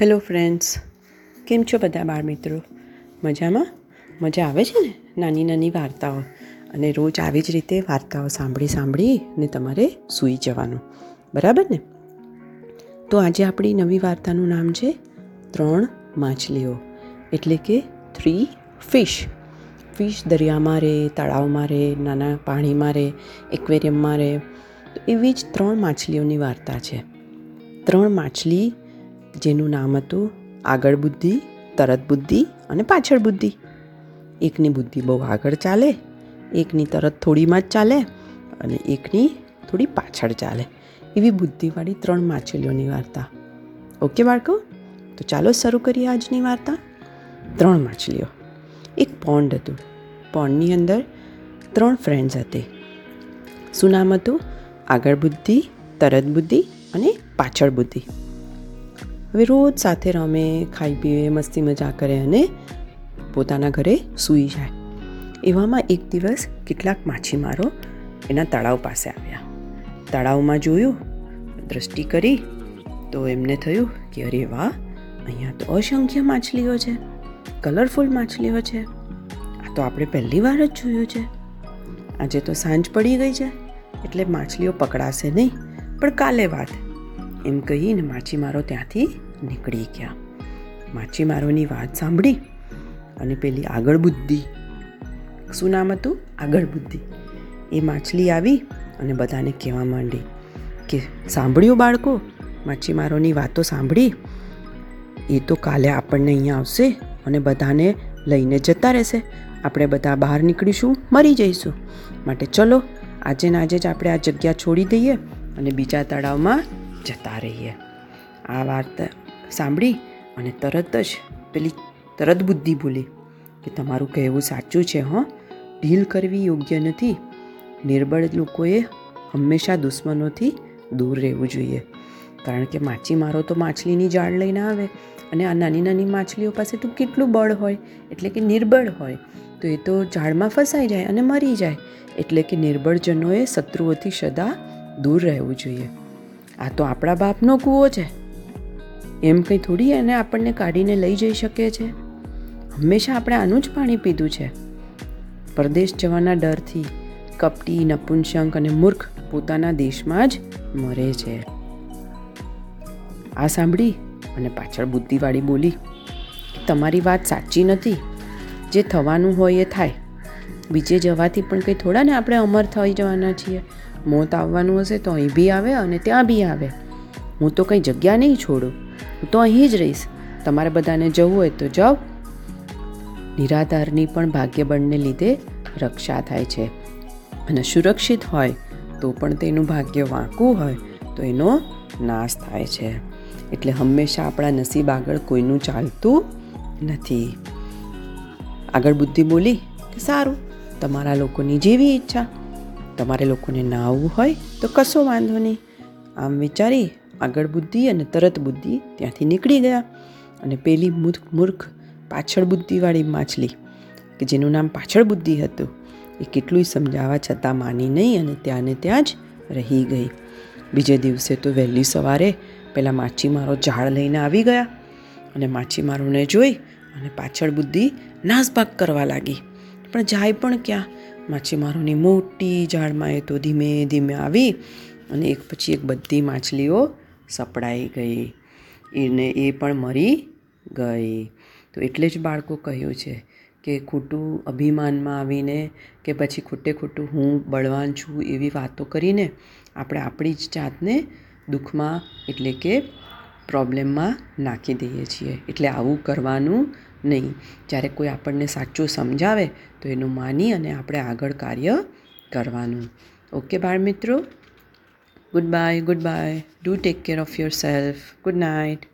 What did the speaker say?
Hello friends કેમ છો બધા બાળ મિત્રો? મજામાં? મજા આવે છે ને? નાની નાની વાર્તાઓ. અને રોજ આવી જ રીતે વાર્તાઓ સાંભળી સાંભળી ને તમારે સૂઈ જવાનું. બરાબર ને? તો આજે આપણી નવી વાર્તાનું નામ છે ત્રણ માછલીઓ. એટલે કે થ્રી ફિશ ફિશ દરિયામાં રહે તળાવમાં રહે નાના પાણીમાં રહે એક્વેરિયમમાં રહે એવી જ ત્રણ માછલીઓની વાર્તા છે. ત્રણ માછલી જેનું નામ હતું આગળ બુદ્ધિ, તરત બુદ્ધિ અને પાછળ બુદ્ધિ. એકની બુદ્ધિ બહુ આગળ ચાલે, એકની તરત થોડીમાં જ ચાલે અને એકની થોડી પાછળ ચાલે. એવી બુદ્ધિવાળી ત્રણ માછલીઓની વાર્તા. ઓકે બાળકો? તો ચાલો શરૂ કરીએ આજની વાર્તા. ત્રણ માછલીઓ. એક પોન્ડ હતું. પોન્ડની અંદર ત્રણ ફ્રેન્ડ્સ હતી. શું નામ હતું? આગળ બુદ્ધિ, તરત બુદ્ધિ અને પાછળ બુદ્ધિ. હવે રોજ સાથે રમે, ખાઈ પીવે, મસ્તી મજા કરે અને પોતાના ઘરે સૂઈ જાય. એવામાં એક દિવસ કેટલાક માછીમારો એના તળાવ પાસે આવ્યા. તળાવમાં જોયું, દ્રષ્ટિ કરી તો એમને થયું કે અરે વાહ, અહીંયા તો અસંખ્ય માછલીઓ છે કલરફુલ માછલીઓ છે. આ તો આપણે પહેલી વાર જ જોયું છે. આજે તો સાંજ પડી ગઈ છે, એટલે માછલીઓ પકડાશે નહીં, પણ કાલે વાત. એમ કહીને માછીમારો ત્યાંથી નીકળી ગયા. માછીમારોની વાત સાંભળી અને પેલી આગળ બુદ્ધિ. શું નામ હતું? આગળ બુદ્ધિ. એ માછલી આવી અને બધાને કહેવા માંડી કે, સાંભળ્યું બાળકો? માછીમારોની વાતો સાંભળી. એ તો કાલે આપણને અહીંયા આવશે અને બધાને લઈને જતા રહેશે. આપણે બધા બહાર નીકળીશું, મરી જઈશું. માટે ચલો, આજે ને આજે જ આપણે આ જગ્યા છોડી દઈએ અને બીજા તળાવમાં જતા રહીએ. આ વાર્તા સાંભળી અને તરત જ પેલી તરત બુદ્ધિ બોલી કે તમારું કહેવું સાચું છે, હં. ઢીલ કરવી યોગ્ય નથી. નિર્બળ લોકોએ હંમેશા દુશ્મનોથી દૂર રહેવું જોઈએ. કારણ કે માછીમારો તો માછલીની જાળ લઈને આવે અને આ નાની નાની માછલીઓ પાસે તો કેટલું બળ હોય, એટલે કે નિર્બળ હોય, તો એ તો જાળમાં ફસાઈ જાય અને મરી જાય, એટલે કે નિર્બળજનોએ શત્રુઓથી સદા દૂર રહેવું જોઈએ. આ તો આપણા બાપનો કૂવો છે. એમ કંઈ થોડી એને આપણને કાઢીને લઈ જઈ શકે છે? હંમેશા આપણે આનું જ પાણી પીધું છે. પરદેશ જવાના ડરથી કપટી, નપુંસક અને મૂર્ખ પોતાના દેશમાં જ મરે છે. આ સાંભળી અને પાછળ બુદ્ધિવાળી બોલી તમારી વાત સાચી નથી. જે થવાનું હોય એ થાય. બીજે જવાથી પણ કંઈ થોડા ને આપણે અમર થઈ જવાના છીએ. મોત આવવાનું હશે તો અહીં બી આવે અને ત્યાં બી આવે. હું તો કંઈ જગ્યા નહીં છોડું. હું તો અહીં જ રહીશ. તમારે બધાને જવું હોય તો જાઓ. નિરાધારની પણ ભાગ્યબળને લીધે રક્ષા થાય છે. અને સુરક્ષિત હોય તો પણ તેનું ભાગ્ય વાંકું હોય તો એનો નાશ થાય છે. એટલે હંમેશા આપણા નસીબ આગળ કોઈનું ચાલતું નથી. આગળ બુદ્ધિ બોલી કે સારું, તમારા લોકોની જેવી ઈચ્છા. તમારે લોકોને ના આવવું હોય, તો કશો વાંધો નહીં. આમ વિચારી આગળ બુદ્ધિ અને તરત બુદ્ધિ ત્યાંથી નીકળી ગયા અને પેલી મૂર્ખ મૂર્ખ પાછળ બુદ્ધિવાળી માછલી, કે જેનું નામ પાછળ બુદ્ધિ હતું, એ કેટલું સમજાવવા છતાં માની નહીં અને ત્યાંને ત્યાં જ રહી ગઈ. બીજે દિવસે તો વહેલી સવારે પહેલાં માછીમારો ઝાડ લઈને આવી ગયા અને માછીમારોને જોઈ અને પાછળ બુદ્ધિ નાસભાગ કરવા લાગી. પણ જાય પણ ક્યાં? માછીમારોની મોટી ઝાડમાં એ તો ધીમે ધીમે આવી અને એક પછી એક બધી માછલીઓ સપડાઈ ગઈ. એને એ પણ મરી ગઈ. તો એટલે જ બાળકો કહ્યું છે કે ખોટું અભિમાનમાં આવીને કે પછી ખોટે ખોટું હું બળવાન છું એવી વાતો કરીને આપણે આપણી જ જાતને દુઃખમાં એટલે કે પ્રોબ્લેમમાં નાખી દઈએ છીએ. એટલે આવું કરવાનું નહીં. જ્યારે કોઈ આપણને સાચું સમજાવે, તો એનું માની અને આપણે આગળ કાર્ય કરવાનું. ઓકે બાળ મિત્રો good bye good bye do take care of yourself good night